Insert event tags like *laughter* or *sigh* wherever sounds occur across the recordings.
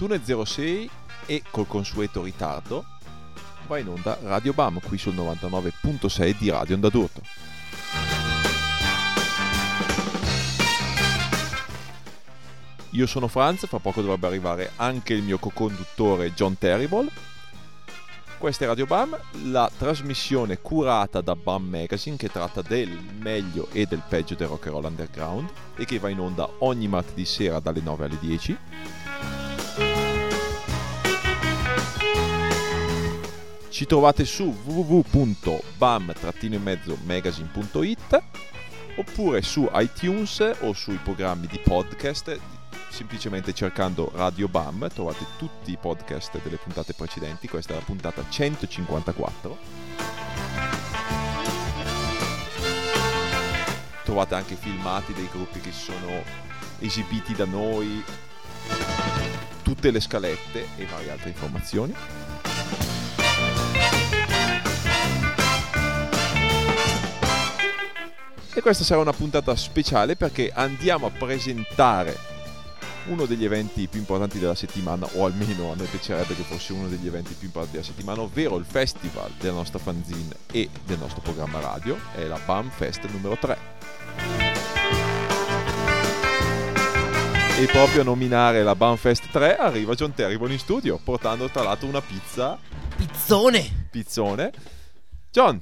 21.06 e col consueto ritardo va in onda Radio Bam qui sul 99.6 di Radio Onda d'Urto. Io sono Franz, fra poco dovrebbe arrivare anche il mio co-conduttore John Terrible. Questa è Radio Bam, la trasmissione curata da Bam Magazine che tratta del meglio e del peggio del rock and roll underground e che va in onda ogni martedì sera dalle 9 alle 10. Ci trovate su www.bam-magazine.it oppure su iTunes o sui programmi di podcast semplicemente cercando Radio Bam trovate tutti i podcast delle puntate precedenti. Questa è la puntata 154 trovate anche i filmati dei gruppi che sono esibiti da noi tutte le scalette e varie altre informazioni E questa sarà una puntata speciale perché andiamo a presentare uno degli eventi più importanti della settimana, o almeno a noi piacerebbe che fosse uno degli eventi più importanti della settimana, ovvero il festival della nostra fanzine e del nostro programma radio, è la BAM Fest numero 3. E proprio a nominare la BAM Fest 3 arriva John Terrible in studio, portando tra l'altro una pizza, Pizzone! pizzone. John,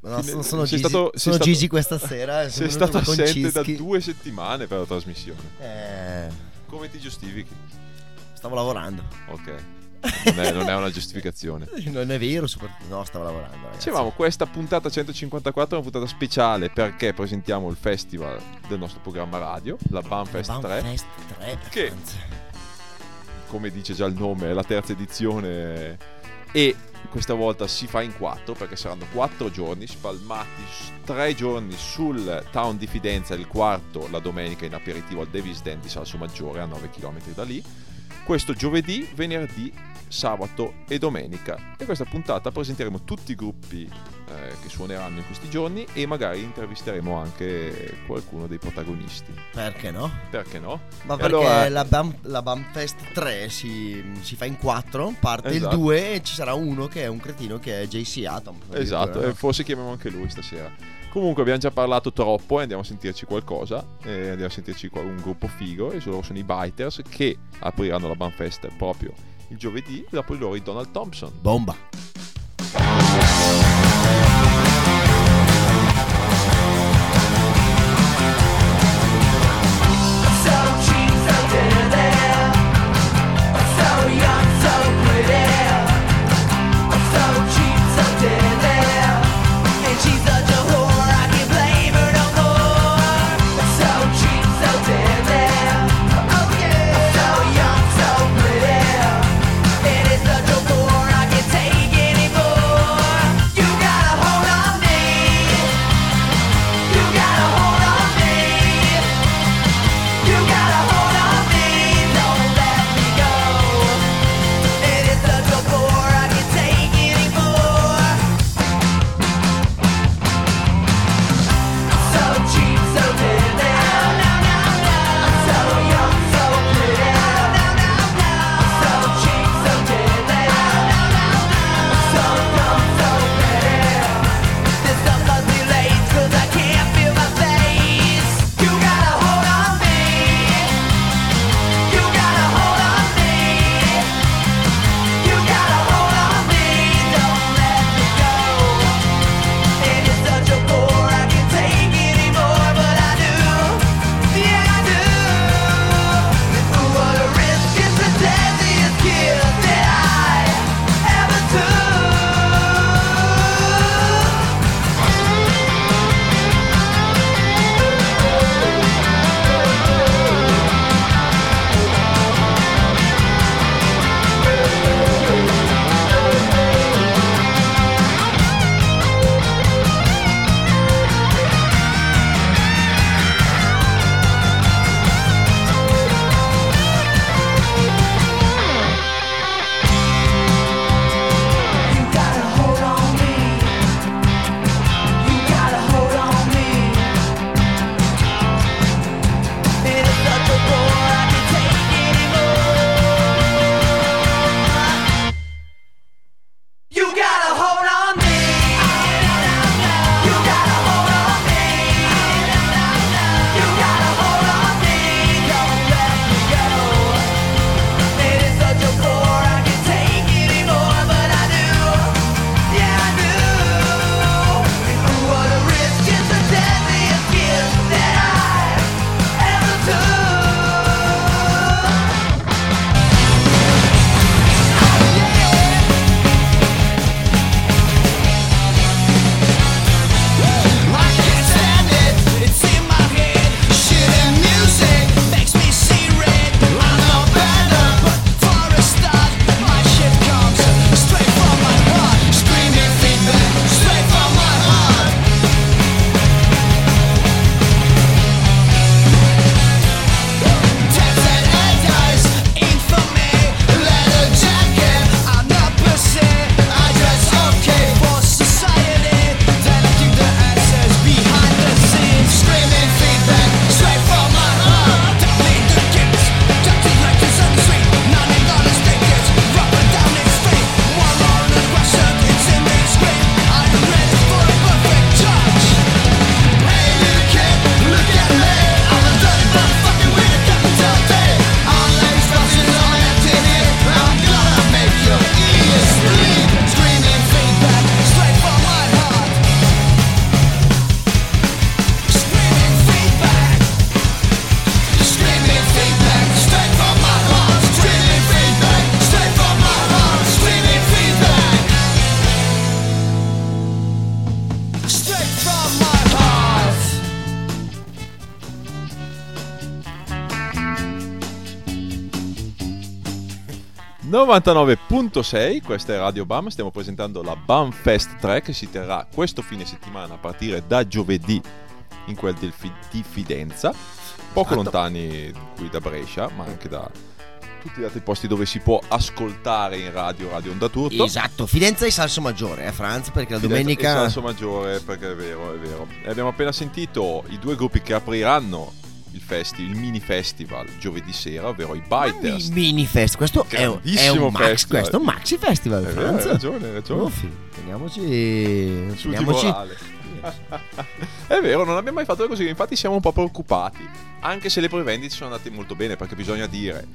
No, sono, sono, Gigi, stato- sono stato- Gigi questa sera. e sei stato assente da due settimane per la trasmissione. Eh, Come ti giustifichi? stavo lavorando. Ok. Non è, non è una giustificazione. *laughs* Non è vero, soprattutto. No, stavo lavorando. Ragazzi. Dicevamo, questa puntata 154 è una puntata speciale perché presentiamo il festival del nostro programma radio, la Banfest 3. Banfest 3. Che-. Come dice già il nome, è la terza edizione e questa volta si fa in quattro perché saranno quattro giorni spalmati tre giorni sul town di Fidenza il quarto la domenica in aperitivo al Davis Den di Salso Maggiore a 9 km da lì questo giovedì, venerdì, sabato e domenica e questa puntata presenteremo tutti i gruppi eh, che suoneranno in questi giorni e magari intervisteremo anche qualcuno dei protagonisti Perché no? perché no? Ma E perché allora- la, Bam, la Banfest 3 si, si fa in 4, parte Esatto. il 2 e ci sarà uno che è un cretino che è JC Atom. Esatto, e forse chiamiamo anche lui stasera. Comunque abbiamo già parlato troppo e andiamo a sentirci qualcosa. E andiamo a sentirci un gruppo figo. E loro sono i Biters che apriranno la Banfest proprio il giovedì. Dopo di loro i Donald Thompson. Bomba. 99.6, questa è Radio Bam, stiamo presentando la Bam Fest 3 che si terrà questo fine settimana a partire da giovedì in quel Fi- di Fidenza, poco Esatto. lontani qui da Brescia, ma anche da tutti gli altri posti dove si può ascoltare in radio Radio Onda Turto. Esatto, Fidenza e Salso Maggiore, eh, Franz, perché la Fidenza domenica... e Salso Maggiore, perché è vero, è vero. E abbiamo appena sentito i due gruppi che apriranno il, festi- il mini festival giovedì sera, ovvero i Biters. Mi- Mini fest, questo è un, è un max, festival. questo è un maxi festival, Franz. hai ragione, hai ragione. Uffi, teniamoci... Su teniamoci... *laughs* è vero, non abbiamo mai fatto così, infatti siamo un po' preoccupati. Anche se le prevendite sono andate molto bene, perché bisogna dire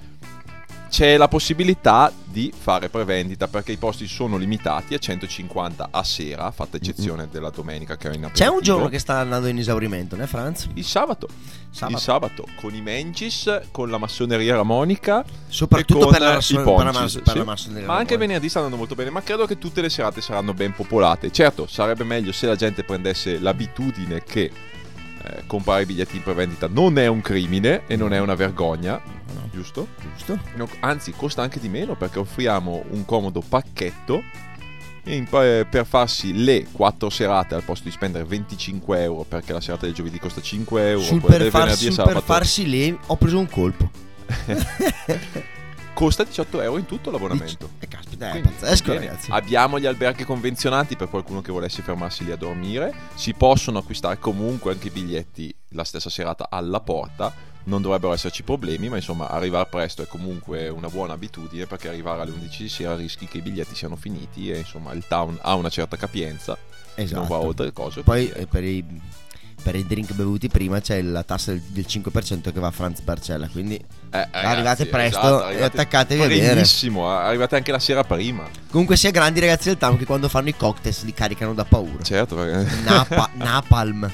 c'è la possibilità di fare prevendita perché i posti sono limitati a 150 a sera, fatta eccezione della domenica che è in C'è aperitivo. un giorno che sta andando in esaurimento, né Franz? Il sabato. Sabato. Il sabato con i Mengis, con la massoneria ramonica Soprattutto per la, rasso- per Poncis, la, mas- per sì. la massoneria Ma anche venerdì sta andando molto bene, ma credo che tutte le serate saranno ben popolate. Certo, sarebbe meglio se la gente prendesse l'abitudine che eh, comprare i biglietti in prevendita non è un crimine e non è una vergogna, No, giusto? Giusto? No, anzi, costa anche di meno perché offriamo un comodo pacchetto in- eh, per farsi le quattro serate al posto di spendere 25 euro perché la serata del giovedì costa 5 euro, Sul per, del far- venerdì e sul per farsi lì ho preso un colpo. *laughs* costa 18 euro in tutto l'abbonamento. E caspita, è Quindi, pazzesco, bene. ragazzi. Abbiamo gli alberghi convenzionati per qualcuno che volesse fermarsi lì a dormire. Si possono acquistare comunque anche i biglietti la stessa serata alla porta. Non dovrebbero esserci problemi, ma insomma, arrivare presto è comunque una buona abitudine perché arrivare alle 11 di sera rischi che i biglietti siano finiti e insomma il town ha una certa capienza, Esatto. non va oltre le cose. Poi quindi, eh, per i, per i drink bevuti prima c'è la tassa del, del 5% che va a Franz Barcella. Quindi eh, arrivate presto esatto, e attaccatevi a bere. Benissimo, arrivate anche la sera prima. comunque sia grandi ragazzi del town che quando fanno i cocktail li caricano da paura. Certo, perché... Napa- *laughs* Napalm.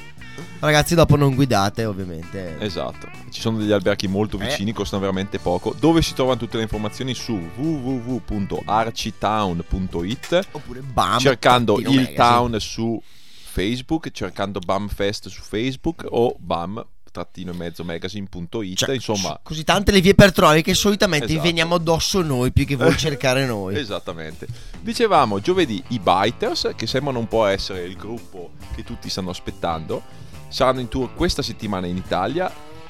Ragazzi, dopo non guidate, ovviamente. Esatto, ci sono degli alberghi molto Eh. vicini, costano veramente poco. Dove si trovano tutte le informazioni su www.arcitown.it, Oppure BAM. cercando il magazine. town su Facebook, cercando BAMFest su Facebook o BAM trattino e mezzo magazine.it, Cioè, insomma, Così tante le vie per trovare che solitamente Esatto. veniamo addosso noi più che voi *laughs* cercare noi. Esattamente. Dicevamo giovedì i Biters, che sembrano un po' essere il gruppo che tutti stanno aspettando, saranno in tour questa settimana in Italia.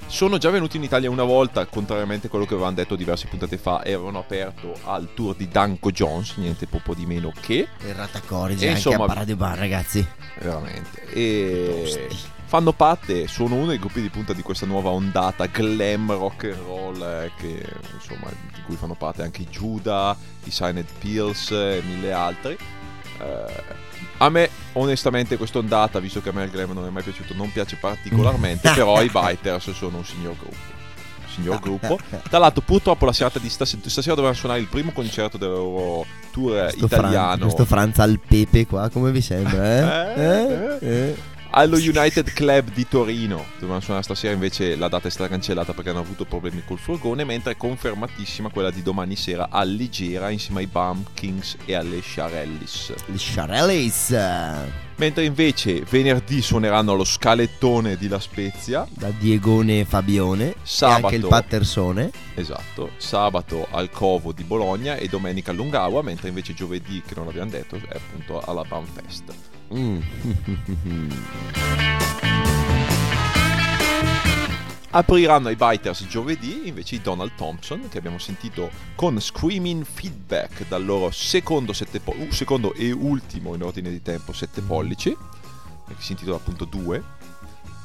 Sono già venuti in Italia una volta, contrariamente a quello che avevano detto diverse puntate fa, e avevano aperto al tour di Danko Jones, niente poco di meno che, Il Ratacorigi E anche insomma- a Radio Bar, ragazzi. veramente. E Tosti. fanno parte, sono uno dei gruppi di punta di questa nuova ondata glam rock and roll, eh, che, insomma, di cui fanno parte anche i Judah, i Signed Pills e mille altri. Eh, a me, onestamente, questa ondata, visto che a me il glam non è mai piaciuto, non piace particolarmente. però i *laughs* Biters sono un signor gruppo. Signor gruppo. Tra l'altro, purtroppo, la serata di stasera, stasera dovevano suonare il primo concerto del loro tour Questo Fran- italiano. questo Franz al pepe qua, come vi sembra? Eh? *laughs* Eh, Eh? Eh? Allo United Club di Torino. Dovevano suonare stasera, invece la data è stata cancellata perché hanno avuto problemi col furgone, mentre è confermatissima quella di domani sera a Ligera insieme ai Bum Kings e alle Sharellis. Gli Sharellis Mentre invece venerdì suoneranno allo Scalettone di La Spezia, da Diegone e Fabione Sabato. e anche il Pattersone. esatto, sabato al Covo di Bologna e domenica a Lungaua, mentre invece giovedì, che non l'abbiamo detto, è appunto alla Bum Fest. Mm. *laughs* Apriranno i Biters giovedì invece i Donald Thompson che abbiamo sentito con Screaming Feedback dal loro secondo, po- uh, secondo e ultimo in ordine di tempo 7 pollici che si intitola appunto 2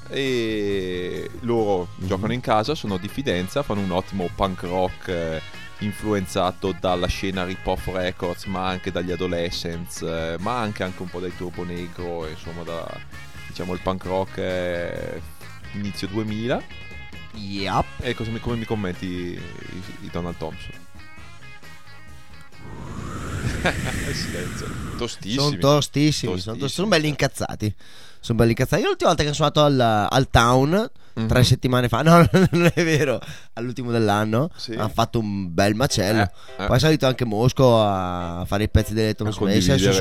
e loro giocano in casa, sono di Fidenza, fanno un ottimo punk rock eh, influenzato dalla scena Rip Off Records ma anche dagli Adolescents eh, ma anche, anche un po' dai Turbo Negro insomma da diciamo il punk rock eh, inizio 2000 Yup. e mi, come mi commenti i, i Donald Thompson? *laughs* Silenzio. Tostissimi. Sono tostissimi, sono, tos- sono belli incazzati. Sono belli incazzati. Io l'ultima volta che sono andato al, al town, Mhm. tre settimane fa, *laughs* no, non è vero, all'ultimo dell'anno, Sì. hanno fatto un bel macello. Eh, eh. Poi è salito anche Mosco a fare i pezzi delle Thomas A Mason, è condividere,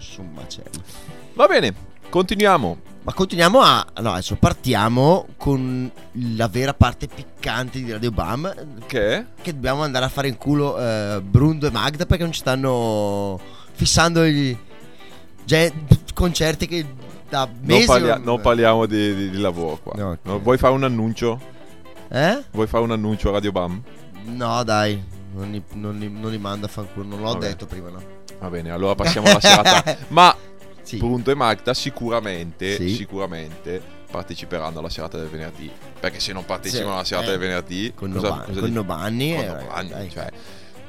su eh. un macello. Va bene. Continuiamo. Ma continuiamo a. No, adesso partiamo con la vera parte piccante di Radio Bam. Che? Che dobbiamo andare a fare in culo eh, Brundo e Magda perché non ci stanno fissando i gen- concerti che da Non, mesi. parlia- non- non parliamo di, di- di lavoro qua. No, ok. No, vuoi fare un annuncio? Eh? Vuoi fare un annuncio a Radio Bam? No, dai. Non li, non li- non li manda a fanculo. Non l'ho Vabbè. detto prima, no? Va bene, allora passiamo alla serata. *laughs* Ma Sì. Punto e Magda sicuramente, Sì. sicuramente parteciperanno alla serata del venerdì. Perché se non partecipano alla serata eh, del venerdì, Con, cosa, Noba- cosa con dici? Nobanni. Con eh, dai. cioè,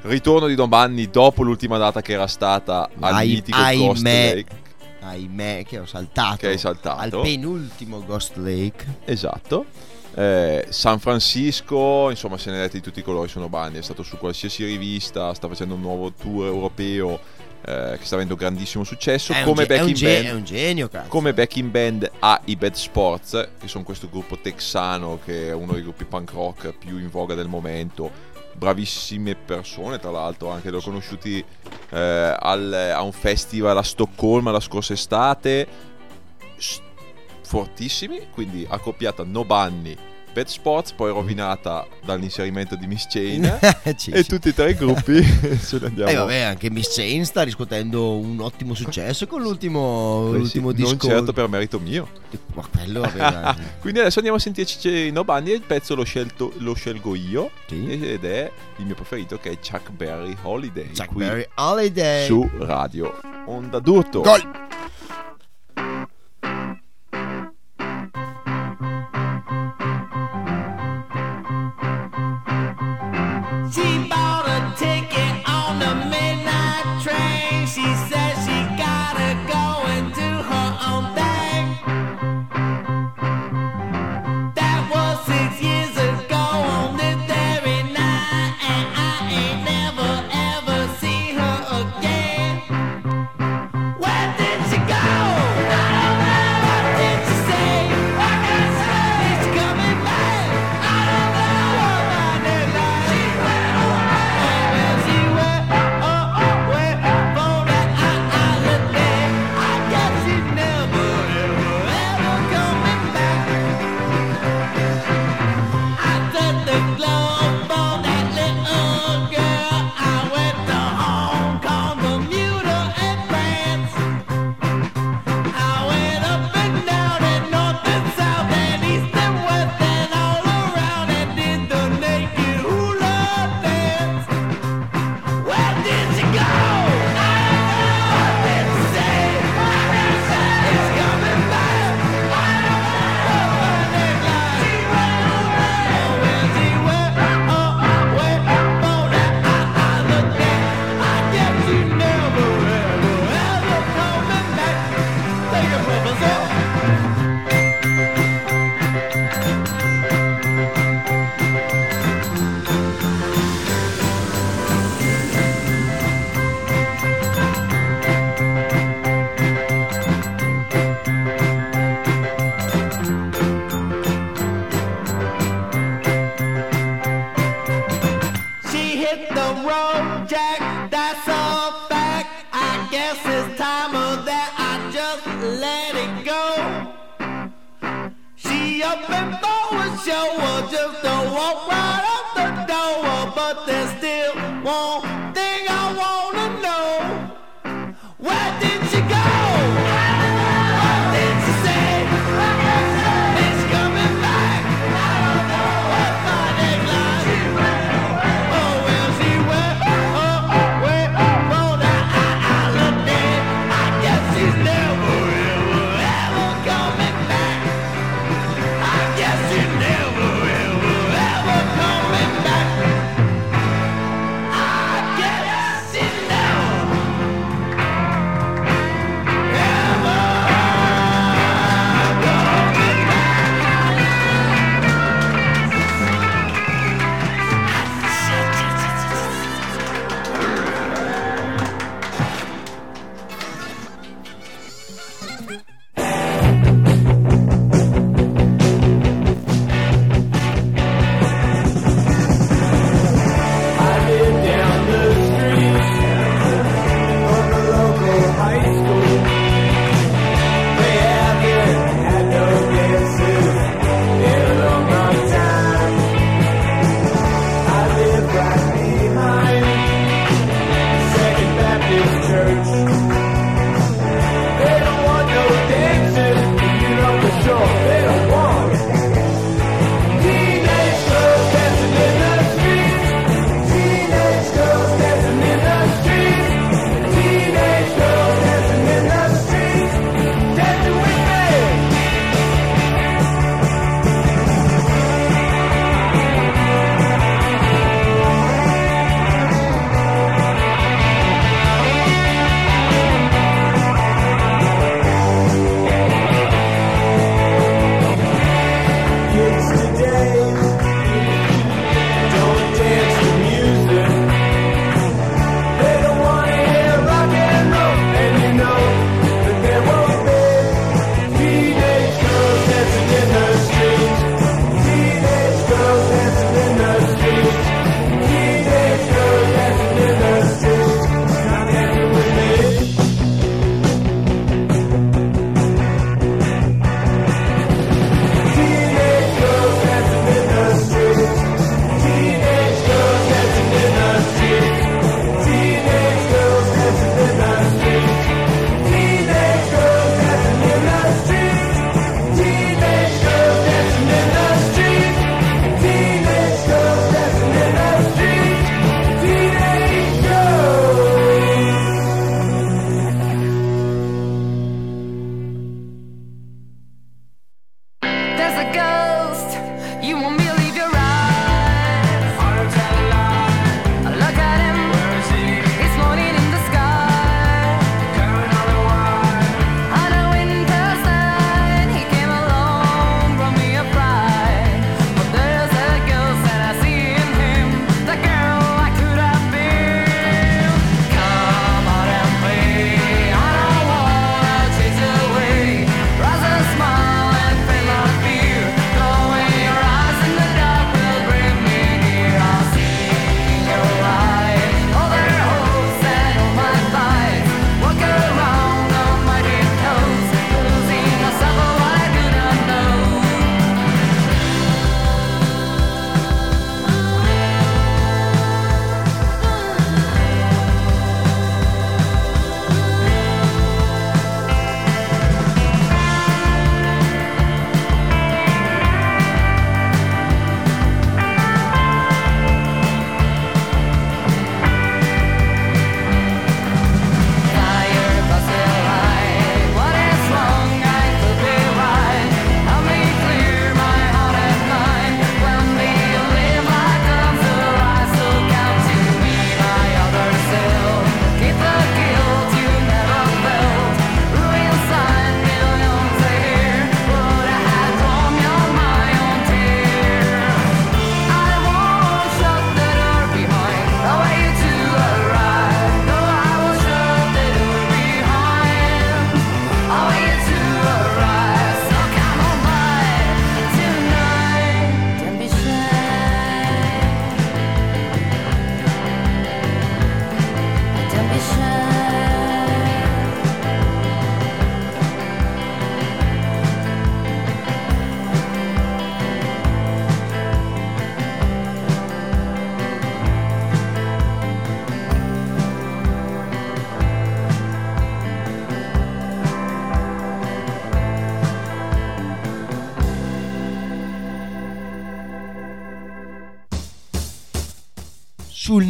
ritorno di Don Banni dopo l'ultima data che era stata al Ai- mitico Ghost ahimè. Lake Ahimè, che ho saltato. che hai saltato. Al penultimo Ghost Lake. Esatto. Eh, San Francisco, insomma, se ne è detti di tutti i colori su Nobani. È stato su qualsiasi rivista, sta facendo un nuovo tour europeo eh, che sta avendo grandissimo successo. È come ge- è un backing ge- band. È un genio, cazzo. come backing band ha i Bad Sports, che sono questo gruppo texano che è uno dei gruppi punk rock più in voga del momento. Bravissime persone, tra l'altro, anche li ho conosciuti eh, al- a un festival a Stoccolma la scorsa estate. Fortissimi, quindi accoppiata No Bunny, Bad Sports, poi rovinata dall'inserimento di Miss Chain. *laughs* Sì, e sì. tutti e tre i gruppi *laughs* ce ne andiamo. E vabbè, anche Miss Chain sta riscuotendo un ottimo successo con l'ultimo, Eh sì, l'ultimo non disco. certo per merito mio. Ma quello, vabbè. *laughs* Quindi adesso andiamo a sentirci No Bunny e il pezzo lo, scelto- lo scelgo io Sì. ed è il mio preferito che è Chuck Berry Holiday Chuck Berry Holiday. su Radio Onda d'Urto. Gol.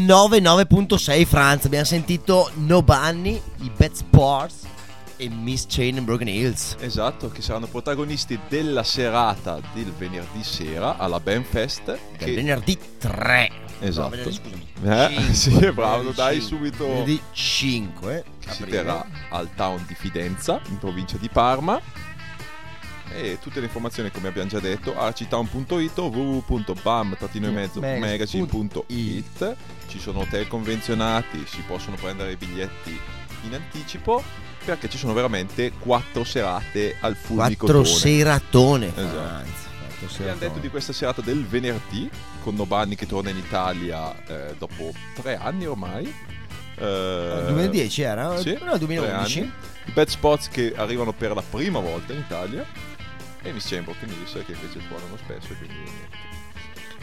99.6 Franz. Abbiamo sentito No Bunny, i Bad Sports e Miss Chain and Broken Hills. Esatto, che saranno protagonisti della serata del venerdì sera alla Benfest. Del Che... venerdì 3. Esatto. No, venerdì, scusami. Eh, *laughs* Cinque, sì, bravo, venerdì dai cinque. subito. Venerdì 5. che si terrà al town di Fidenza, in provincia di Parma. E tutte le informazioni, come abbiamo già detto, arcitown.it o www.bam-magazine.it. Ci sono hotel convenzionati, si possono prendere i biglietti in anticipo perché ci sono veramente quattro serate al fulmicotone. 4 seratone. Esatto. Quattro Abbiamo detto di questa serata del venerdì con Nobani che torna in Italia eh, dopo tre anni ormai. Eh, 2010 era? Sì, No, 2011. tre anni. I Bad Spots che arrivano per la prima volta in Italia. E Miss Chamber che Mills che invece suonano spesso. Quindi niente.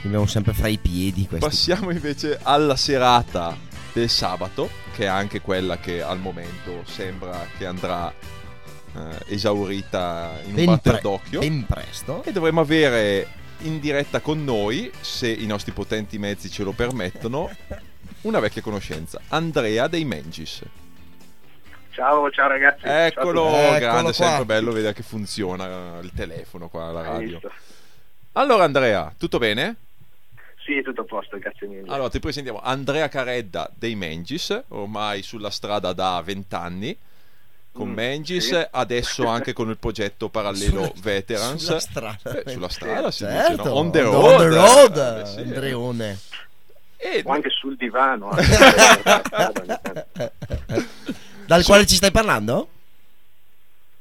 Abbiamo sempre fra i piedi questi. Passiamo invece alla serata del sabato, che è anche quella che al momento sembra che andrà eh, esaurita in un ben, batter pre- d'occhio. ben presto. E dovremo avere in diretta con noi, se i nostri potenti mezzi ce lo permettono, una vecchia conoscenza, Andrea dei Mengis. Ciao, ciao ragazzi. Eccolo, Ciao grande, qua. sempre bello vedere che funziona il telefono qua alla radio. Allora Andrea, tutto bene? Sì, tutto a posto, grazie mille. Allora ti presentiamo Andrea Caredda dei Mengis, ormai sulla strada da vent'anni. Con Mm, Mengis, sì. adesso anche con il progetto parallelo Sulla- Veterans. Sulla strada. Eh, sulla strada si Certo. dice, no? On the On road. the road, Eh, sì. Andreone. E O anche sul divano. anche. *laughs* *laughs* Dal quale ci stai parlando?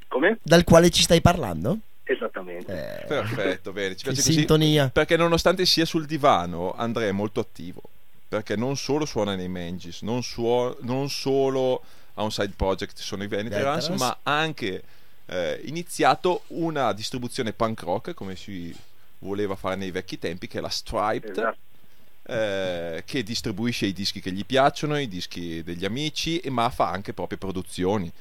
Come? Dal quale ci stai parlando? Esattamente. Eh, Perfetto, bene, ci piace così. sintonia. Perché nonostante sia sul divano, Andrea è molto attivo. Perché non solo suona nei Mengis, non, suo- non solo ha un side project, sono i Veterans. ma ha anche eh, iniziato una distribuzione punk rock, come si voleva fare nei vecchi tempi, che è la Striped, Esatto. Eh, che distribuisce i dischi che gli piacciono, i dischi degli amici, e- ma fa anche proprie produzioni.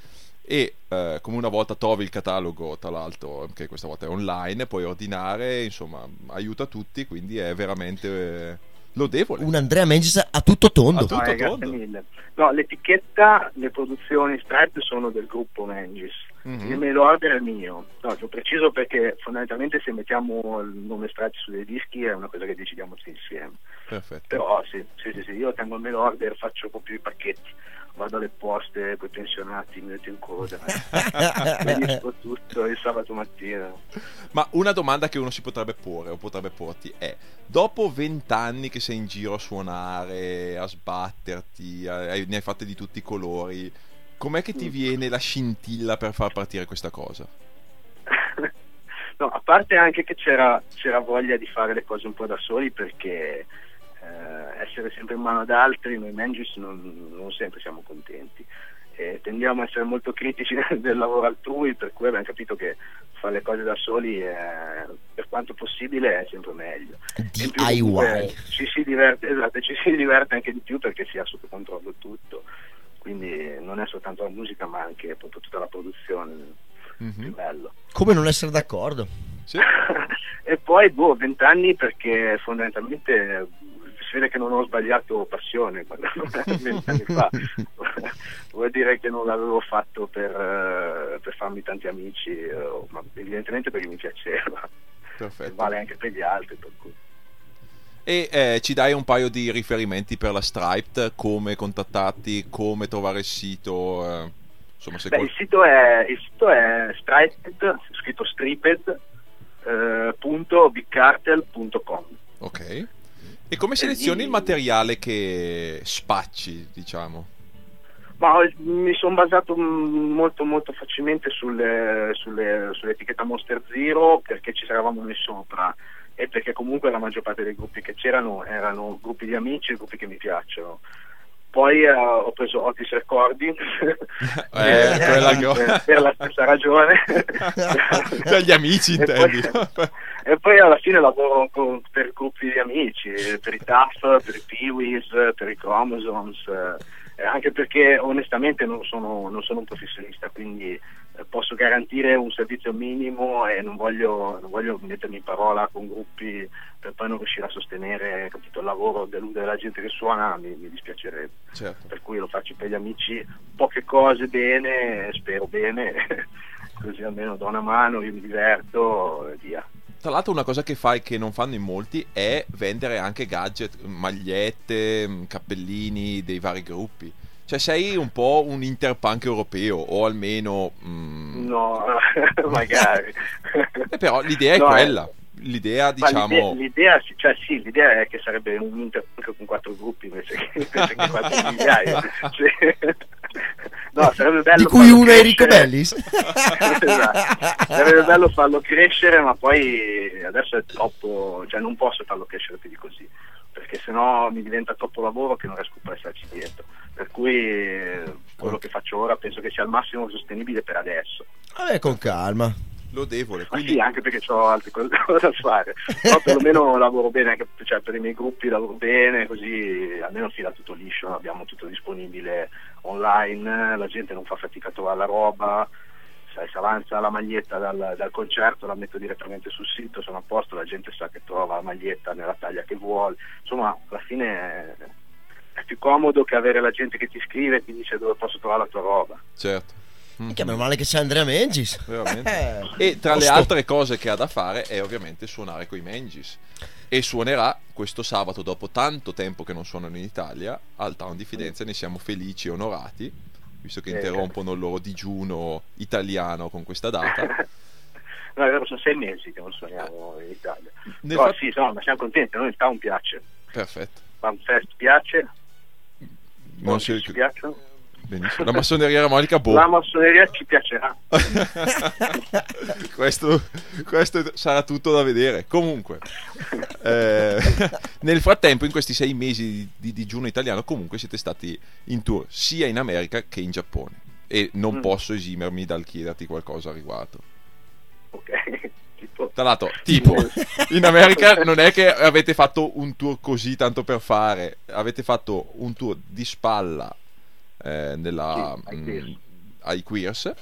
E eh, come una volta trovi il catalogo, tra l'altro, che questa volta è online, puoi ordinare, insomma, aiuta tutti, quindi è veramente eh, lodevole. Un Andrea Mengis a tutto tondo. A tutto No, eh, grazie tondo. mille. No, l'etichetta, le produzioni Stripe sono del gruppo Mengis. Mhm. Il mail order è mio. No, lo preciso perché fondamentalmente se mettiamo il nome Stripe su dei dischi è una cosa che decidiamo tutti insieme. Perfetto. Però sì, sì, sì, sì, io tengo il mail order, faccio proprio i pacchetti, vado alle poste, poi pensionati, mi metto in coda, *laughs* spedisco tutto il sabato mattina. Ma una domanda che uno si potrebbe porre o potrebbe porti è: dopo vent'anni che sei in giro a suonare, a sbatterti, hai- ne hai fatte di tutti i colori, com'è che ti viene la scintilla per far partire questa cosa? *laughs* no, a parte anche che c'era, c'era voglia di fare le cose un po' da soli perché eh, essere sempre in mano ad altri, noi Mangis non, non sempre siamo contenti. E tendiamo a essere molto critici *laughs* del lavoro altrui, per cui abbiamo capito che fare le cose da soli, eh, per quanto possibile, è sempre meglio. Più DIY. Ci si, diverte, esatto, ci si diverte anche di più perché si ha sotto controllo tutto. Quindi non è soltanto la musica, ma anche proprio tutta la produzione. Mhm. Più bello. Come non essere d'accordo? Sì? *laughs* e poi, boh, vent'anni perché fondamentalmente si vede che non ho sbagliato passione quando *laughs* vent'anni fa. *laughs* Vuol dire che non l'avevo fatto per, eh, per farmi tanti amici, eh, ma evidentemente perché mi piaceva. E Perfetto. vale anche per gli altri, per cui. E eh, ci dai un paio di riferimenti per la Striped, come contattarti, come trovare il sito, eh, insomma se Beh, qual- il sito è, il sito è striped, scritto striped, eh. Ok. E come selezioni il materiale che spacci, diciamo? Ma mi sono basato mm, molto molto facilmente sulle, sulle- sull'etichetta Monster Zero perché ci eravamo messi sopra e perché comunque la maggior parte dei gruppi che c'erano erano gruppi di amici e gruppi che mi piacciono. Poi eh, ho preso Otis Recording *laughs* Eh, ho- per, per la stessa ragione. *laughs* Per gli amici E intendi? poi- *laughs* e poi alla fine lavoro con- per gruppi di amici, per i TAF, per i Peewees, per i Chromosomes, eh, anche perché onestamente non sono, non sono un professionista, quindi eh, posso garantire un servizio minimo e non voglio, non voglio mettermi in parola con gruppi per poi non riuscire a sostenere capito, il lavoro, deludere la gente che suona, mi, mi dispiacerebbe. Certo. Per cui lo faccio per gli amici, poche cose bene, spero bene, *laughs* così almeno do una mano, io mi diverto e via. Tra l'altro una cosa che fai che non fanno in molti è vendere anche gadget, magliette, cappellini dei vari gruppi. Cioè sei un po' un interpunk europeo o almeno... mh, No, *laughs* magari. eh, però l'idea è No, quella. L'idea diciamo... l'idea, l'idea, sì, cioè, sì, l'idea è che sarebbe un interpunk con quattro gruppi invece che, invece che quattro *laughs* migliaia. Sì. No, sarebbe bello Di cui uno è Enrico. Bellis. *laughs* Esatto. Sarebbe bello farlo crescere, ma poi adesso è troppo, cioè non posso farlo crescere più di così, perché sennò mi diventa troppo lavoro che non riesco a cui eh, quello che faccio ora penso che sia al massimo sostenibile per adesso. Vabbè, con calma. Lodevole. Quindi sì, anche perché ho altre cose *laughs* da fare. Però perlomeno *laughs* lavoro bene, anche cioè, per i miei gruppi lavoro bene, così almeno fila tutto liscio, abbiamo tutto disponibile online, la gente non fa fatica a trovare la roba, sai, se avanza la maglietta dal, dal concerto la metto direttamente sul sito, sono a posto, la gente sa che trova la maglietta nella taglia che vuole, insomma alla fine è, più comodo che avere la gente che ti scrive e ti dice dove posso trovare la tua roba. certo. Mhm. Che meno male che c'è Andrea Mengis. Eh. E tra le altre cose che ha da fare è ovviamente suonare coi Mengis. E suonerà questo sabato, dopo tanto tempo che non suonano in Italia, al Town di Fidenza. Ne siamo felici e onorati, visto che Eh, interrompono il loro digiuno italiano con questa data. *laughs* No, è vero, sono sei mesi che non suoniamo in Italia. Nel Però fa- sì, insomma, siamo contenti, a noi il town piace, Perfetto. Fanfest piace, Non ci si... piacciono. Benissimo. La massoneria aramolica, boh. La massoneria ci piacerà. *laughs* questo, questo sarà tutto da vedere. Comunque, eh, *laughs* nel frattempo, in questi sei mesi di, di digiuno italiano, comunque siete stati in tour sia in America che in Giappone. E non Mm. posso esimermi dal chiederti qualcosa a riguardo. Ok. Tipo, Tra l'altro, tipo, *laughs* in America non è che avete fatto un tour così tanto per fare, avete fatto un tour di spalla eh, nella, Sì, ai mm, Queers. ai Queers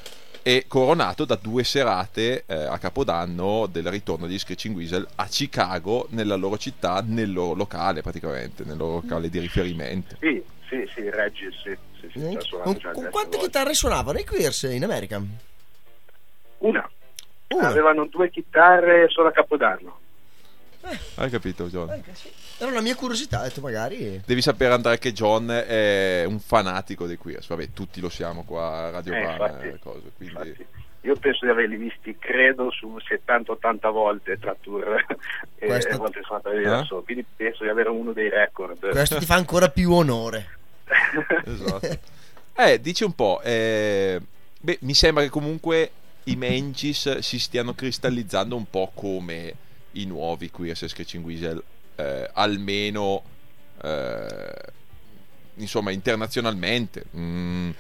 e coronato da due serate eh, a Capodanno del ritorno di Screeching Weasel a Chicago, nella loro città, nel loro locale praticamente, nel loro locale di riferimento. Sì, sì, sì, Regis, sì. sì, sì, suonato Con, con quante volte. chitarre suonavano i Queers in America? Una. Una. Avevano due chitarre solo a Capodanno. Hai capito, John? Eh, sì. Era una mia curiosità, ho detto magari... Devi sapere Andrea che John è un fanatico dei Queers, vabbè tutti lo siamo qua a Radio Eh, Vana infatti, e cose, quindi... Io penso di averli visti, credo, su 70-80 volte tra tour *laughs* e Questo- volte sono andato a Eh? solo. Quindi penso di avere uno dei record. Questo ti fa ancora più onore. *laughs* esatto. Eh, dici un po', eh, beh, mi sembra che comunque i Mengis si stiano cristallizzando un po' come i nuovi Queers e Screeching Weasel, eh, almeno eh, insomma internazionalmente. Mm,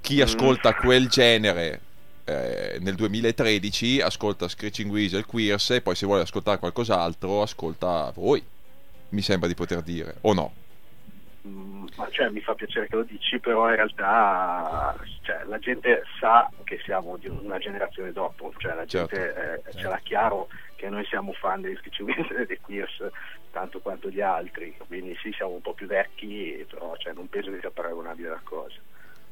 chi ascolta quel genere eh, nel 2013 ascolta Screeching Weasel, Queers e poi se vuole ascoltare qualcos'altro ascolta voi. Mi sembra di poter dire, o no? Mm, ma cioè, mi fa piacere che lo dici, però in realtà cioè, la gente sa che siamo di una generazione dopo, cioè la Certo. gente eh, ce l'ha chiaro che noi siamo fan degli Sketch e dei Queers tanto quanto gli altri, quindi sì siamo un po' più vecchi, però cioè, non penso che sia paragonabile la cosa.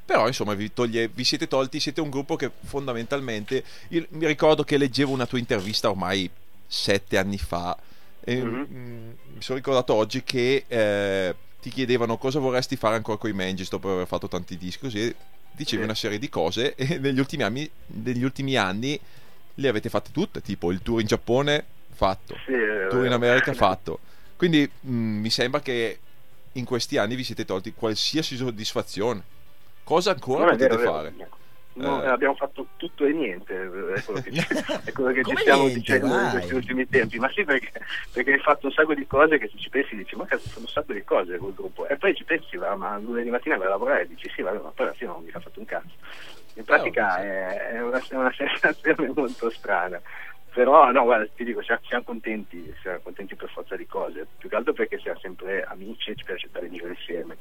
Però insomma vi, toglie- vi siete tolti, siete un gruppo che fondamentalmente... Io mi ricordo che leggevo una tua intervista ormai sette anni fa e Mhm. mm, mi sono ricordato oggi che eh, ti chiedevano cosa vorresti fare ancora con i Mangis dopo aver fatto tanti dischi così e dicevi Sì. una serie di cose e negli ultimi anni, negli ultimi anni le avete fatte tutte, tipo il tour in Giappone fatto, Sì, eh, tour in America fatto. Quindi mm, mi sembra che in questi anni vi siete tolti qualsiasi soddisfazione. Cosa ancora potete vero, fare? vero. No, Eh. Abbiamo fatto tutto e niente, *laughs* è quello che ci, è quello che ci stiamo niente, dicendo in questi ultimi tempi. Ma sì, perché, perché hai fatto un sacco di cose che se ci pensi dici, ma cazzo, fanno un sacco di cose quel gruppo. E poi ci pensi, va, ma lunedì mattina vai a lavorare e dici, sì, vabbè, ma poi alla fine non mi ha fatto un cazzo. In pratica Oh, è, è una, è una *laughs* sensazione molto strana. Però no, guarda, ti dico, siamo, siamo contenti, siamo contenti per forza di cose, più che altro perché siamo sempre amici e ci piace stare in giro insieme,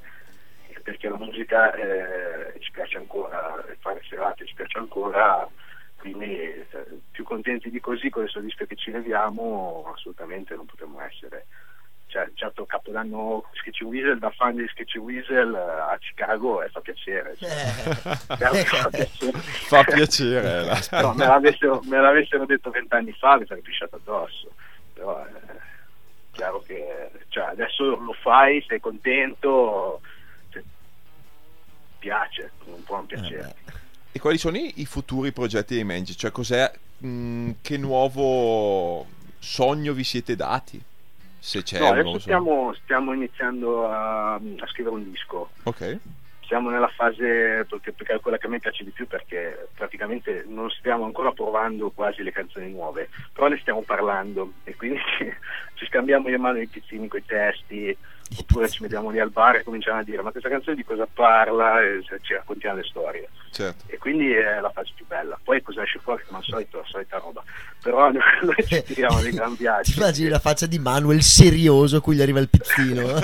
perché la musica eh, ci piace ancora, fare serate ci piace ancora, quindi eh, più contenti di così con le soddisfe che ci leviamo assolutamente non potremmo essere. Cioè, certo Capodanno Sketchy Weasel, da fan di Sketchy Weasel eh, a Chicago e fa piacere. cioè, certo, *laughs* fa piacere. Fa piacere. No, me, l'avessero, me l'avessero detto vent'anni fa mi sarei pisciato addosso. Però è chiaro che cioè, adesso lo fai, sei contento, cioè, piace, non può non piacere. E quali sono i, i futuri progetti dei Mangi? Cioè, cos'è, mh, che nuovo sogno vi siete dati? Se c'è No, uno, adesso insomma. stiamo, stiamo iniziando a, a scrivere un disco. Ok. Siamo nella fase, perché, perché è quella che a me piace di più, perché praticamente non stiamo ancora provando quasi le canzoni nuove, però ne stiamo parlando e quindi *laughs* ci, scambiamo in mano i pizzini con i testi, oppure ci mettiamo lì al bar e cominciamo a dire ma questa canzone di cosa parla e ci raccontiamo le storie. Certo. E quindi è la fase più bella. Poi cosa esce fuori come al solito, la solita roba. Però noi, *laughs* noi ci tiriamo dei gran *laughs* Ti viaggi. immagini la faccia di Manuel serioso a cui gli arriva il pizzino? *laughs*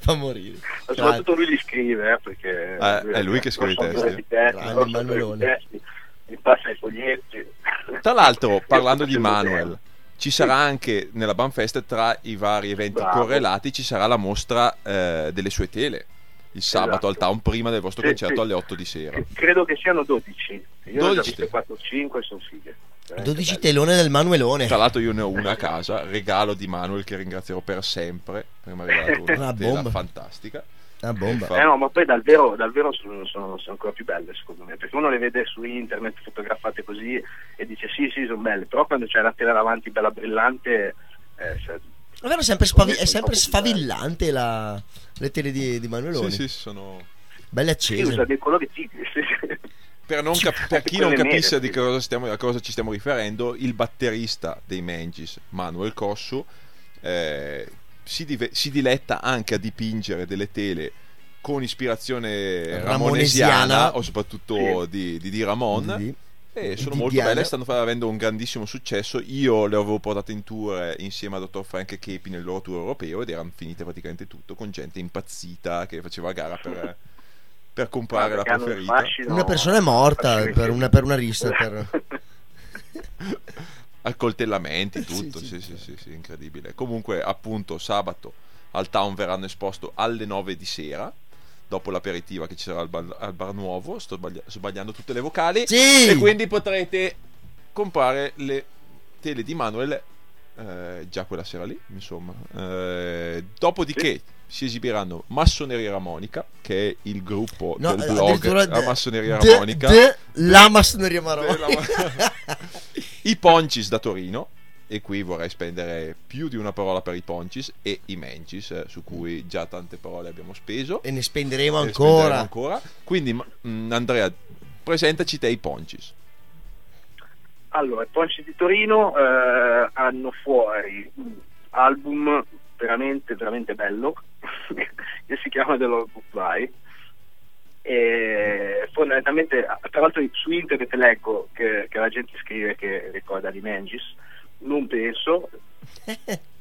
Fa morire. Ma soprattutto lui li scrive, eh, perché Eh, è lui che scrive i testi. i testi, Grande Manuelone. Mi passa i foglietti. Tra l'altro, *laughs* parlando di Manuel, ci sarà anche nella Banfest tra i vari eventi Bravo. correlati ci sarà la mostra eh, delle sue tele il sabato Esatto. al town prima del vostro Sì, concerto sì. alle 8 di sera. Credo che siano 12. Io ne ho 12 già viste te. 4 o 5 sono fighe. Veramente 12 belle. telone del Manuelone. Tra l'altro io ne ho una a casa, regalo di Manuel che ringrazierò per sempre, perché mi ha *laughs* regalato una bomba. fantastica. Una bomba. Eh no, ma poi dal vero, dal vero sono, sono- sono ancora più belle secondo me, perché uno le vede su internet fotografate così e dice sì sì sono belle, però quando c'è la tela davanti bella brillante, eh, cioè, Davvero sempre spavi- è sempre sfavillante la... le tele di, di Manuelone. Sì, sì, sono... Belle sì, usa accese. dei colori tigri. *laughs* sì. Per, non cap- per chi non capisse di cosa, stiamo- a cosa ci stiamo riferendo, il batterista dei Mangis, Manuel Cossu, eh, si, dive- si diletta anche a dipingere delle tele con ispirazione Ramonesiana. ramonesiana o soprattutto Sì. di, di, di Ramon. Di- E sono di molto Diana. belle, stanno avendo un grandissimo successo. Io le avevo portate in tour insieme a Dottor Frank e Kepi nel loro tour europeo ed erano finite praticamente tutto con gente impazzita che faceva gara per, per comprare la hanno un preferita. fascino- Una persona è morta per una, per una rissa. Per... *laughs* *laughs* Accoltellamenti, *laughs* tutto, sì, sì, sì, sì, sì, incredibile. Comunque, appunto, sabato al town verranno esposto alle 9 di sera. Dopo l'aperitiva che ci sarà al bar, al bar nuovo, sto sbaglia- sbagliando tutte le vocali. Sì! E quindi potrete comprare le tele di Manuel eh, già quella sera lì, insomma. Eh, dopodiché si esibiranno Massoneria Ramonica, che è il gruppo No, del eh, blog La de- Massoneria de- Ramonica. de- la massoneria maronica. *laughs* I Poncis da Torino. E qui vorrei spendere più di una parola per i Poncis e i Mencis, eh, su cui già tante parole abbiamo speso. e ne spenderemo E spenderemo ancora. ancora. Quindi, ma- mm, Andrea, presentaci te i Poncis. Allora, i Ponci di Torino eh, hanno fuori un album veramente, veramente bello, *laughs* che si chiama The Lord Goodbye. E fondamentalmente, tra l'altro su internet leggo che, che la gente scrive che ricorda di Mengis, non penso, *laughs*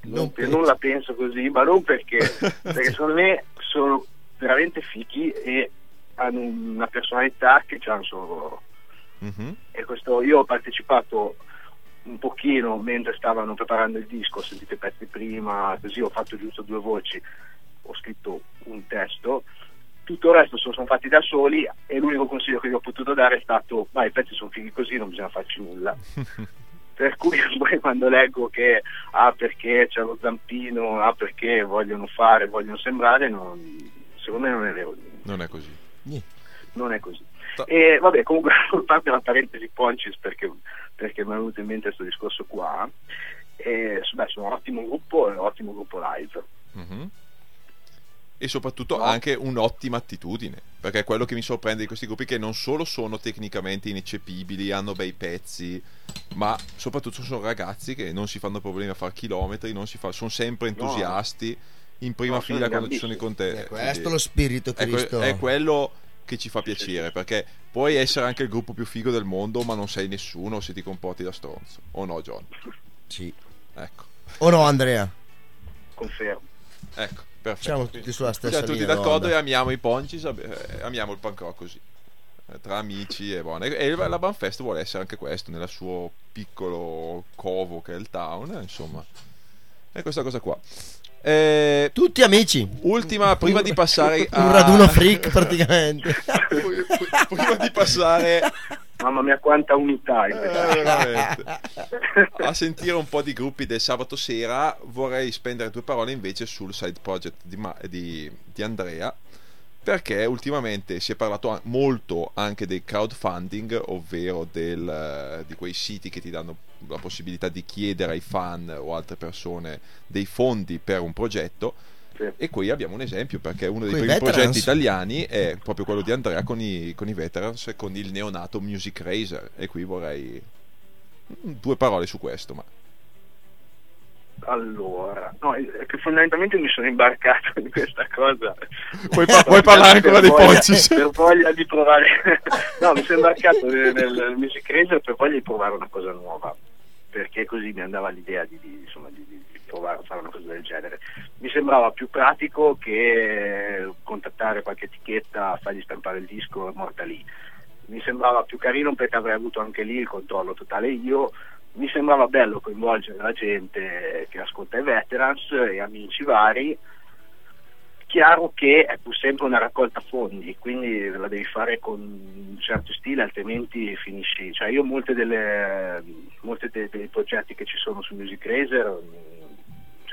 non, non pe- penso. non la penso così, ma non perché, *laughs* perché secondo me sono veramente fichi e hanno una personalità che hanno solo loro Mhm. e questo io ho partecipato un pochino mentre stavano preparando il disco, ho sentito i pezzi prima, così ho fatto giusto due voci, ho scritto un testo, tutto il resto sono fatti da soli e l'unico consiglio che gli ho potuto dare è stato ma i pezzi sono fighi così, non bisogna farci nulla. *laughs* Per cui *laughs* poi quando leggo che ah perché c'è lo zampino, ah perché vogliono fare, vogliono sembrare, non- secondo me non è vero, Non è così. non è così. Ta- E vabbè, comunque, *laughs* parte la parentesi Poncis perché, perché mi è venuto in mente questo discorso qua, e, beh, sono un ottimo gruppo un ottimo gruppo live. Mhm. E soprattutto No. anche un'ottima attitudine, perché è quello che mi sorprende di questi gruppi che non solo sono tecnicamente ineccepibili, hanno bei pezzi, ma soprattutto sono ragazzi che non si fanno problemi a fare chilometri, non si fa- sono sempre entusiasti in prima No, fila quando ci sono i contesti. Questo è lo spirito È, que- Cristo. è quello che ci fa piacere, perché puoi essere anche il gruppo più figo del mondo, ma non sei nessuno se ti comporti da stronzo. O no, John? Sì. Ecco, O no, Andrea? Confermo. ecco, perfetto. Siamo tutti sulla stessa Siamo tutti d'accordo e d'onda. amiamo i Poncis, eh, amiamo il rock così. Eh, Tra amici e buono. E e la Banfest vuole essere anche questo, nel suo piccolo covo che è il town, eh, insomma. È questa cosa qua. Eh, Tutti amici. ultima, prima di passare *laughs* a... Un raduno freak praticamente. *laughs* prima di passare Mamma mia, quanta unità Eh, *laughs* a sentire un po' di gruppi del sabato sera, vorrei spendere due parole invece sul side project di, Ma- di- di Andrea. Perché ultimamente si è parlato molto anche del crowdfunding, ovvero del, eh, di quei siti che ti danno la possibilità di chiedere ai fan o altre persone dei fondi per un progetto. Sì. E qui abbiamo un esempio perché uno dei Coi primi veterans. progetti italiani è proprio quello di Andrea con i, con i veterans e con il neonato Music Racer. E qui vorrei mm, due parole su questo. Ma Allora, no, è che fondamentalmente mi sono imbarcato in questa cosa. Vuoi pa- vuoi parlare ancora dei Poncis? Per voglia di provare. *laughs* no, mi sono imbarcato nel, nel Music Racer per voglia di provare una cosa nuova. Perché così mi andava l'idea di, di, insomma, di, di- di provare fare una cosa del genere. Mi sembrava più pratico che contattare qualche etichetta, fargli stampare il disco e morta lì. Mi sembrava più carino perché avrei avuto anche lì il controllo totale io. Mi sembrava bello coinvolgere la gente che ascolta i veterans e amici vari. Chiaro che è pur sempre una raccolta fondi, quindi la devi fare con un certo stile, altrimenti finisci. Cioè io molti dei, dei progetti che ci sono su Music Racer mm,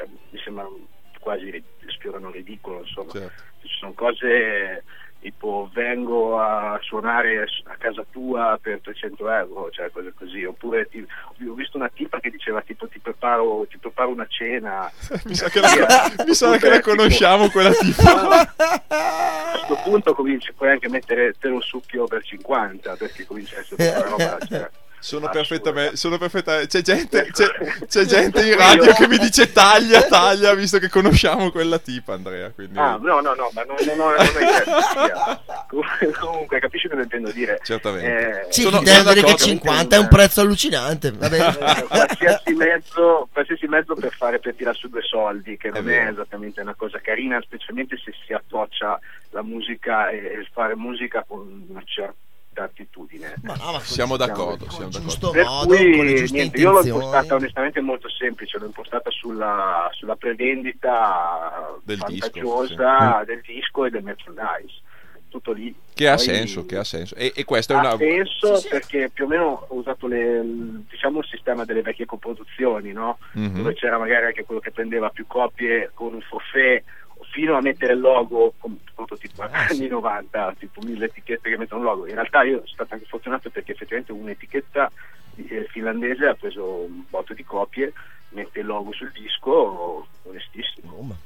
cioè, mi sembrano quasi sfiorano ridicolo, insomma. certo. Ci sono cose tipo vengo a suonare a casa tua per 300 euro, cioè cose così, oppure ti- ho visto una tipa che diceva tipo ti preparo, ti preparo una cena. *laughs* mi sa che la, mi sa che la conosciamo quella tipa. *laughs* A questo punto cominci puoi anche mettere te lo succhio per 50 perché comincia a essere una roba cioè, Sono perfettamente, sono perfettamente. C'è gente, c'è, c'è *laughs* gente in radio che mi dice taglia, taglia, visto che conosciamo quella tipa, Andrea. Quindi... Ah, no, no, no, ma non, non, non chi sia. *laughs* Comunque, capisci cosa intendo dire? Certamente. Eh, Sì, Sono- sono che d'accordo. 50 è un prezzo allucinante. Vabbè. Eh, qualsiasi mezzo, qualsiasi mezzo per fare per tirare su due soldi, che È non è, vero. esattamente una cosa carina, specialmente se si approccia la musica e, e fare musica con una certa attitudine. Ma no, ma Siamo d'accordo, con siamo d'accordo. Per modo, cui con le giuste niente, io l'ho impostata onestamente molto semplice, l'ho impostata sulla, sulla prevendita Del disco, vantaggiosa del disco e del merchandise. Tutto lì. Che ha Poi- senso, che ha senso. E, e questo è ha una. senso Sì, sì. perché più o meno ho usato le- il, diciamo, il sistema delle vecchie coproduzioni, no? Mhm. dove c'era magari anche quello che prendeva più copie con un forfait fino a mettere il logo com- prototipo Ah, sì. anni 90 tipo mille etichette che mettono il logo in realtà io sono stato anche fortunato perché effettivamente un'etichetta eh, finlandese ha preso un botto di copie mette il logo sul disco onestissimo Oh, ma-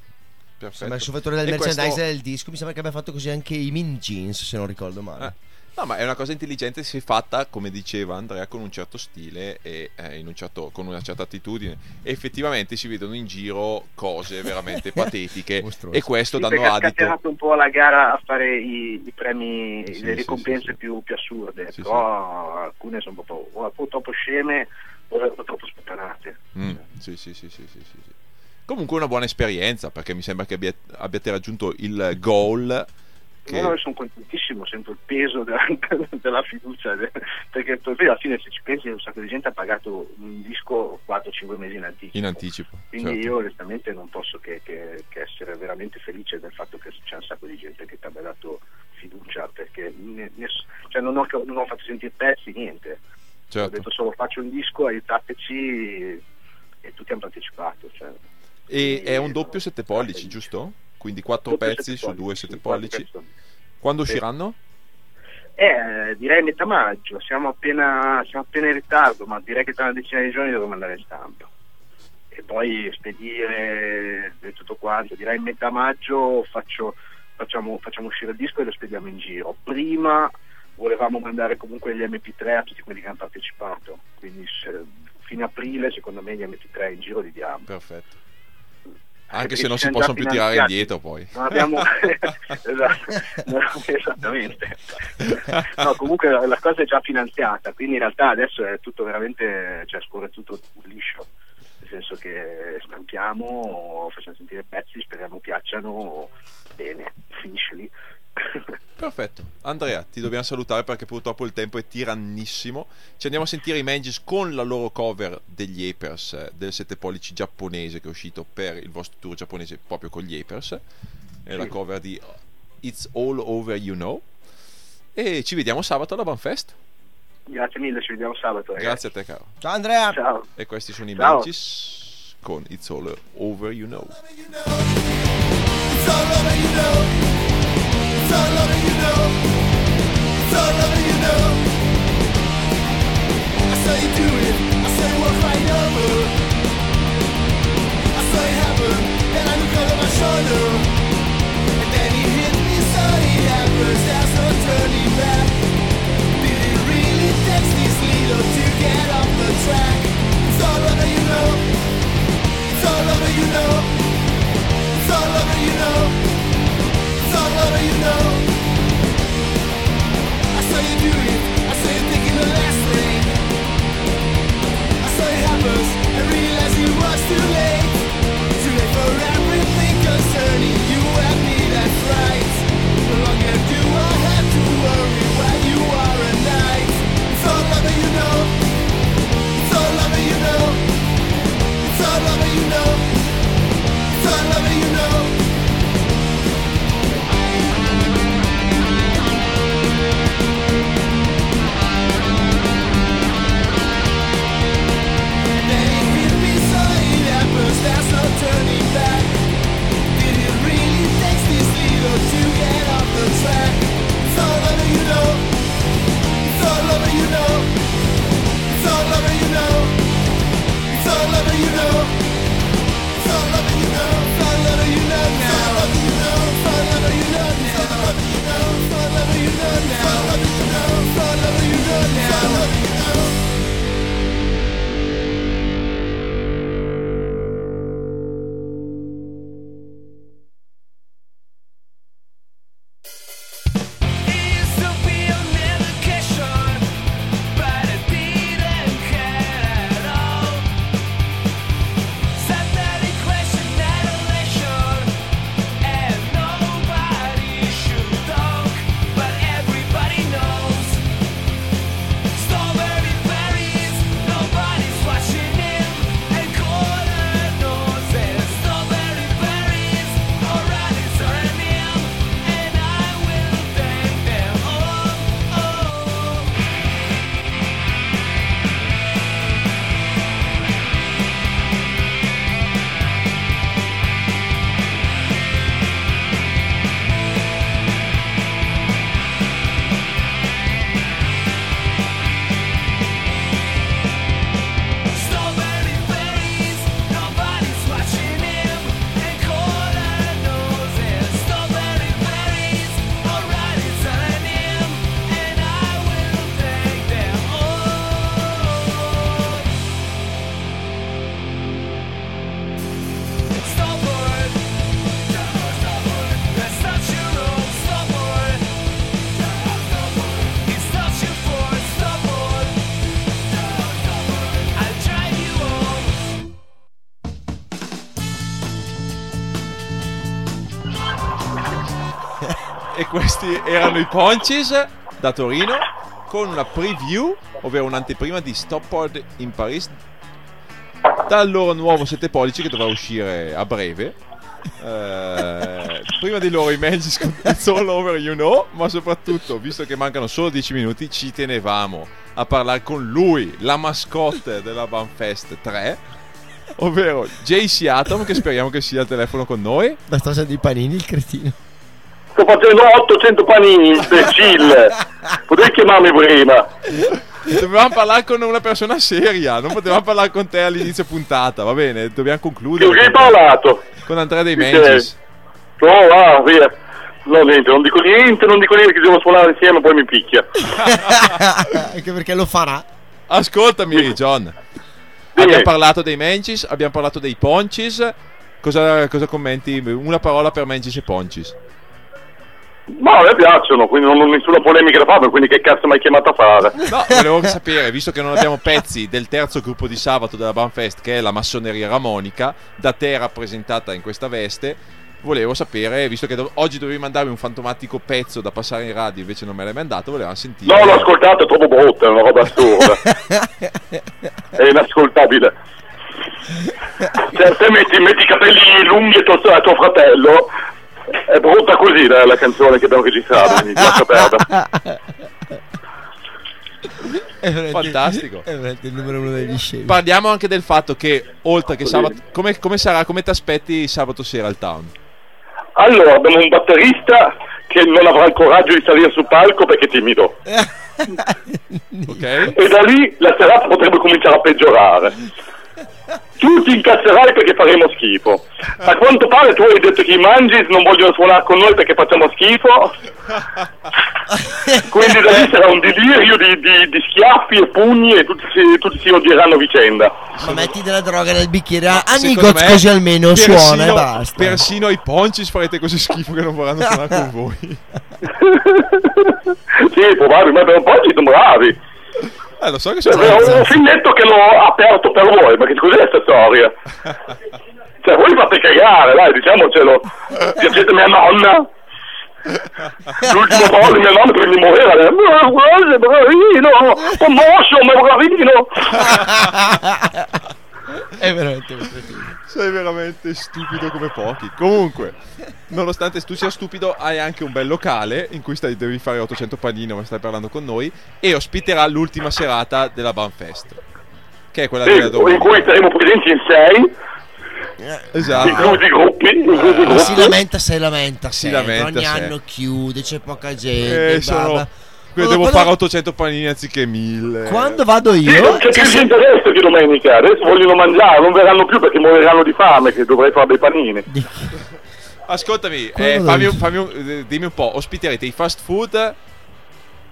Perfetto. Sembra il soffrettore del E merchandise questo- del disco. Mi sembra che abbia fatto così anche i Min Jeans, se non ricordo male. Eh, No, ma è una cosa intelligente se fatta, come diceva Andrea, con un certo stile e eh, in un certo- con una certa attitudine. E effettivamente si vedono in giro cose veramente *laughs* patetiche e questo Sì, danno ha adito. scatenato un po' la gara a fare i, i premi, Sì, le sì, ricompense sì, sì. Più, più assurde, Sì, però alcune sono proprio o, o troppo sceme o, o troppo sputtanate. Mm, sì, sì, sì, sì, sì, sì, sì. Comunque una buona esperienza perché mi sembra che abbia- abbiate raggiunto il goal. Che... Io sono contentissimo, sento il peso della, *laughs* della fiducia, perché poi alla fine se ci pensi un sacco di gente ha pagato un disco 4-5 mesi in anticipo. In anticipo. Quindi certo. io onestamente non posso che, che- che essere veramente felice del fatto che c'è un sacco di gente che ti abbia dato fiducia, perché ne- ness- cioè non, ho, non ho fatto sentire pezzi, niente. Ho Certo. detto solo faccio un disco, aiutateci e tutti hanno partecipato. Cioè. E è un doppio Sono 7 pollici, giusto? Quindi 4 Doppio pezzi su pollici, 2 sì, 7 quattro pollici. Quando Sì. usciranno? Eh, direi metà maggio, siamo appena, siamo appena in ritardo, ma direi che tra una decina di giorni dovremo andare in stampa. E poi spedire tutto quanto. Direi metà maggio faccio- facciamo, facciamo uscire il disco e lo spediamo in giro. Prima volevamo mandare comunque gli MP3 a tutti quelli che hanno partecipato, quindi se- fine aprile secondo me gli MP3 in giro li diamo. Perfetto. Anche se non si possono più tirare indietro poi. Non abbiamo... *laughs* esatto. Esattamente. No, comunque la, la cosa è già finanziata, quindi in realtà adesso è tutto veramente, cioè scorre tutto liscio. Nel senso che stampiamo, facciamo sentire pezzi, speriamo piacciono, bene, finisce lì. Perfetto. Andrea, ti dobbiamo salutare perché purtroppo il tempo è tirannissimo. Ci andiamo a sentire i Mangis con la loro cover degli Apers eh, del 7 pollici giapponese che è uscito per il vostro tour giapponese proprio con gli Apers. È la Sì. cover di It's All Over You Know. E ci vediamo sabato alla Banfest. Grazie mille, ci vediamo sabato. ragazzi. Grazie a te, caro. Ciao Andrea. Ciao. E questi sono i Ciao. Mangis con It's All Over You Know. It's all over you know. It's all over. You know. All you know. I saw you do erano i Ponches da Torino con una preview, ovvero un'anteprima di Stoppard in Paris dal loro nuovo 7 pollici che dovrà uscire a breve. Eh, prima di loro i Magis con It's All Over You Know, ma soprattutto, visto che mancano solo 10 minuti, ci tenevamo a parlare con lui, la mascotte della Banfest 3, ovvero JC Atom, che speriamo che sia al telefono con noi. Ma sta facendo i panini il cretino. Sto facendo 800 panini, imbecille. Potevi chiamarmi prima. Dovevamo parlare con una persona seria, non potevamo parlare con te all'inizio puntata, va bene, dobbiamo concludere. Che hai con, parlato? con Andrea dei Sì, Mangis. No, va, via. No, niente, non dico niente, non dico niente che devo suonare insieme, poi mi picchia. *laughs* Anche perché lo farà. Ascoltami, John. Abbiamo parlato dei Mangis, abbiamo parlato dei Poncis. cosa, cosa commenti? Una parola per Mengis e Poncis. Ma a me piacciono, quindi non ho nessuna polemica da fare, quindi che cazzo mi hai chiamato a fare? No, volevo sapere, visto che non abbiamo pezzi del terzo gruppo di sabato della Banfest, che è la massoneria ramonica, da te rappresentata in questa veste, volevo sapere, visto che do- oggi dovevi mandarmi un fantomatico pezzo da passare in radio, invece non me l'hai mandato, volevamo sentire. No, l'ho ascoltato, è troppo brutta, è una roba assurda. è inascoltabile. Cioè, se metti, metti i capelli lunghi a tuo, a tuo fratello, è brutta così la, la canzone che abbiamo registrato, quindi *laughs* lascia perdere. È Fantastico. È il numero uno degli scemi. Parliamo anche del fatto che, oltre che sabato, come, come sarà, come ti aspetti sabato sera al town? Allora, abbiamo un batterista che non avrà il coraggio di salire sul palco perché è timido. *laughs* Ok? E da lì la serata potrebbe cominciare a peggiorare. Tu ti incazzerai perché faremo schifo. A quanto pare tu hai detto che i Mangis non vogliono suonare con noi perché facciamo schifo. *laughs* Quindi da lì sarà un delirio di, di- di schiaffi e pugni e tutti si, tutti si odieranno a vicenda. Ma metti della droga nel bicchiere. A Nigoz me, così almeno persino- suona e basta. Persino i Poncis farete così schifo che non vorranno suonare con voi. *laughs* sì, probabile, ma per un po' ci sono bravi. *laughs* Eh, lo so che sono È un filmetto che l'ho aperto per voi, ma che cos'è questa storia? Cioè, voi fate cagare, dai, diciamocelo. *laughs* Piacete mia nonna? L'ultimo volta mia nonna prima di morire, ma guarda, è bravino, promosso, ma è bravino. *laughs* È veramente un. Sei veramente stupido come pochi. Comunque, nonostante tu sia stupido, hai anche un bel locale in cui stai, devi fare 800 panini ma stai parlando con noi e ospiterà l'ultima serata della Banfest. Che è quella Sì, della in cui domenica. saremo presenti in sei, Esatto. inclusi i gruppi, inclusi i Ma si gruppi. lamenta se lamenta Si lamenta Ogni sempre. anno chiude, c'è poca gente. Eh, sono- bla. Devo Quando- fare 800 panini anziché 1000. Quando vado Sì, io, non c'è c'è più gente adesso di domenica, adesso vogliono mangiare, non verranno più perché moriranno di fame, che dovrei fare dei panini. Ascoltami, eh, fammi, fammi un- eh, dimmi un po', ospiterete i fast food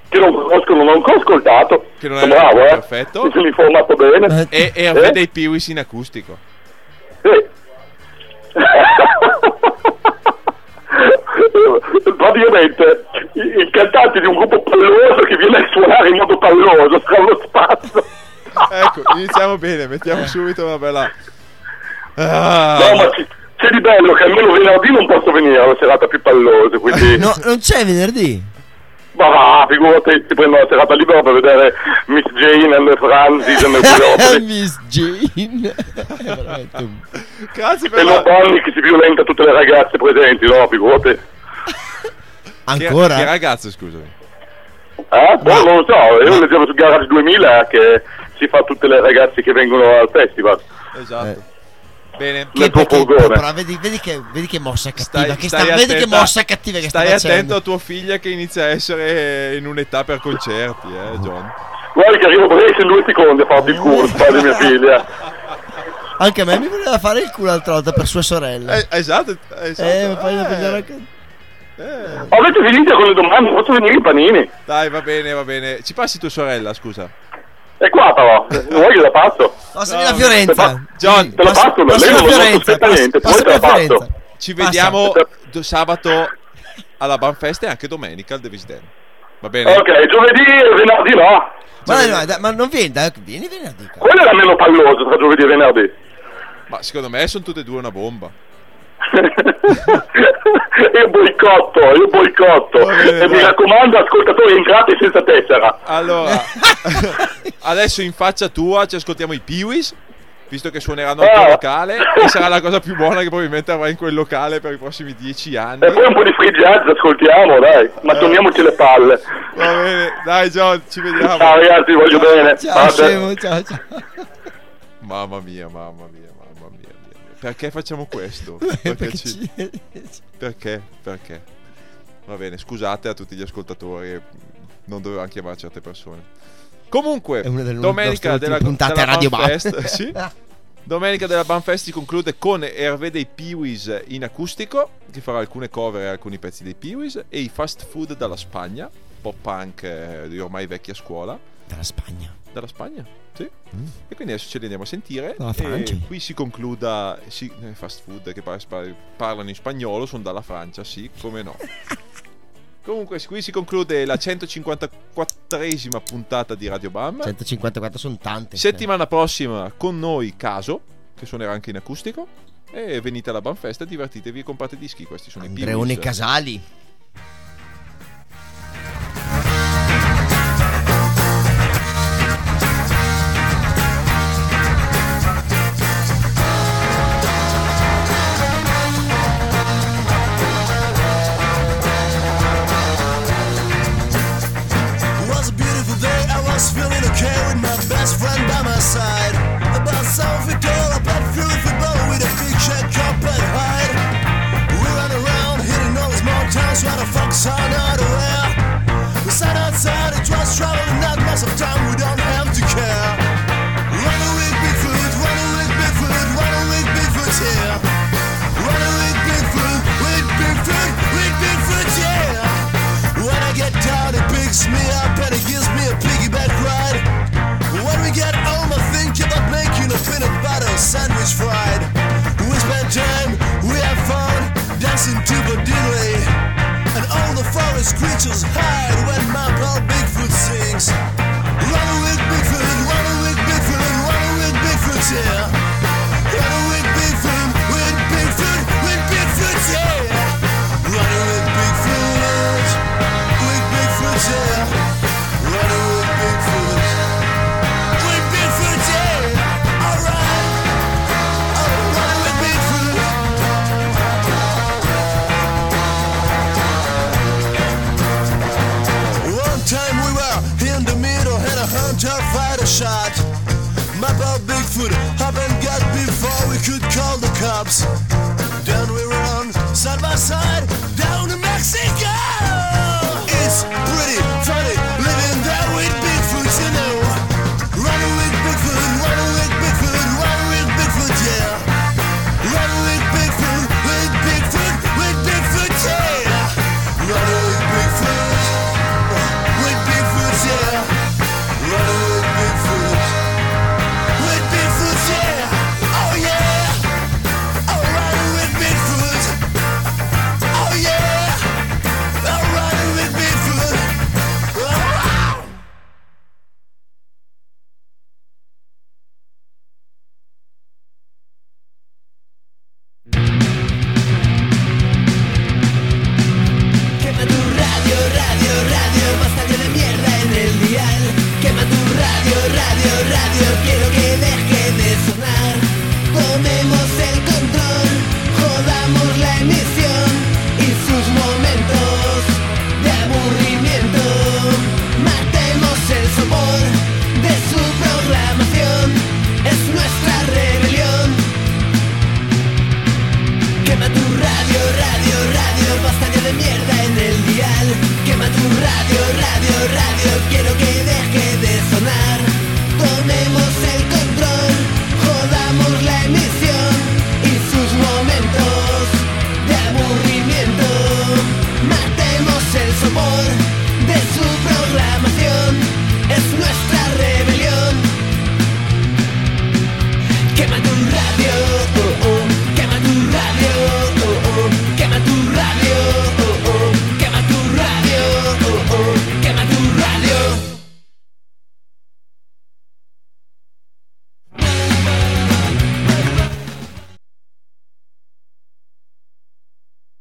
Che non conosco, non ho ancora ascoltato. Che non è- bravo, eh. perfetto. Mi sono informato bene. Eh, e, e Eh? dei Peewees in acustico. Sì. *laughs* Praticamente il cantante di un gruppo palloso che viene a suonare in modo palloso tra lo spazio. Ecco, iniziamo bene, mettiamo subito una bella... Ah, No, ma c- c'è di bello che almeno venerdì non posso venire alla serata più pallosa, quindi... no, non c'è venerdì. Ma va, figurati, ti prendo la serata libera per vedere Miss Jane e le Francis e le Cleopatra. Miss Jane. Grazie E per lo la... Bonnie che si violenta tutte le ragazze presenti, no, figurati. Che, Ancora? che ragazzo, scusami. Eh? Boh, non lo so, io leggevo su Garage 2000 che si fa tutte le ragazze che vengono al festival. Esatto. Eh. Bene. Tuo perché- però vedi, vedi che, vedi che mossa cattiva. Stai, che stai sta, vedi che mossa cattiva che Stai sta attento facendo. a tua figlia che inizia a essere in un'età per concerti, eh, John. Guarda che arrivo preso in due secondi a farti il culo, di mia figlia. Anche a me mi voleva fare il culo l'altra volta per sua sorella. Eh, esatto, esatto. Eh, poi Eh, eh. Avete finito con le domande, posso venire i panini? Dai, va bene, va bene. Ci passi tua sorella, scusa. È qua però, vuoi che la passo? Posso No, venire a Fiorenza? John, Te la passo, posso lei non non Fiorenza? Posso- niente, poi te la passo. Fiorenza? Ci Passa. vediamo d- sabato alla Banfest e anche domenica al Davis Den. Va bene? Ok, giovedì e venerdì no. Ma, dai, no, dai, ma non vieni, dai, vieni venerdì. Quello era meno palloso tra giovedì e venerdì. Ma secondo me sono tutte e due una bomba. *laughs* io boicotto, io boicotto. Va bene, e mi raccomando, ascoltatori, entrate senza tessera. Allora, *laughs* adesso in faccia tua ci ascoltiamo i Peewees, visto che suoneranno al tuo Ah. locale, e sarà la cosa più buona che probabilmente avrai in quel locale per i prossimi dieci anni. E poi un po' di free jazz, ascoltiamo, dai. Ma torniamoci le palle. Va bene, dai John, ci vediamo. Ciao ragazzi, voglio bene. Ciao, Vabbè. scemo, ciao, ciao. Mia, mamma mia, mamma mia perché facciamo questo? *laughs* Perché? Perché, ci... perché? perché? Va bene, scusate a tutti gli ascoltatori, non dovevamo chiamare certe persone. Comunque, è una delle domenica delle della, della Radio Fest, eh, sì. *laughs* Ah. Domenica della Banfest si conclude con Hervé dei Peewees in acustico, che farà alcune cover e alcuni pezzi dei Peewees, e i fast food dalla Spagna, pop punk eh, di ormai vecchia scuola. Dalla Spagna? Dalla Spagna. Sì. Mm. E quindi adesso ce li andiamo a sentire. Dalla ah, Francia. qui si concluda. Sì, eh, fast food che parlano in spagnolo sono dalla Francia, sì, come no. *laughs* Comunque, qui si conclude la 154esima puntata di Radio Bam. 154 sono tante. Cioè. Settimana prossima con noi Caso, che suonerà anche in acustico. E venite alla Banfesta, divertitevi e comprate dischi. Questi sono Andreone i Andreone Casali. creatures hide clubs.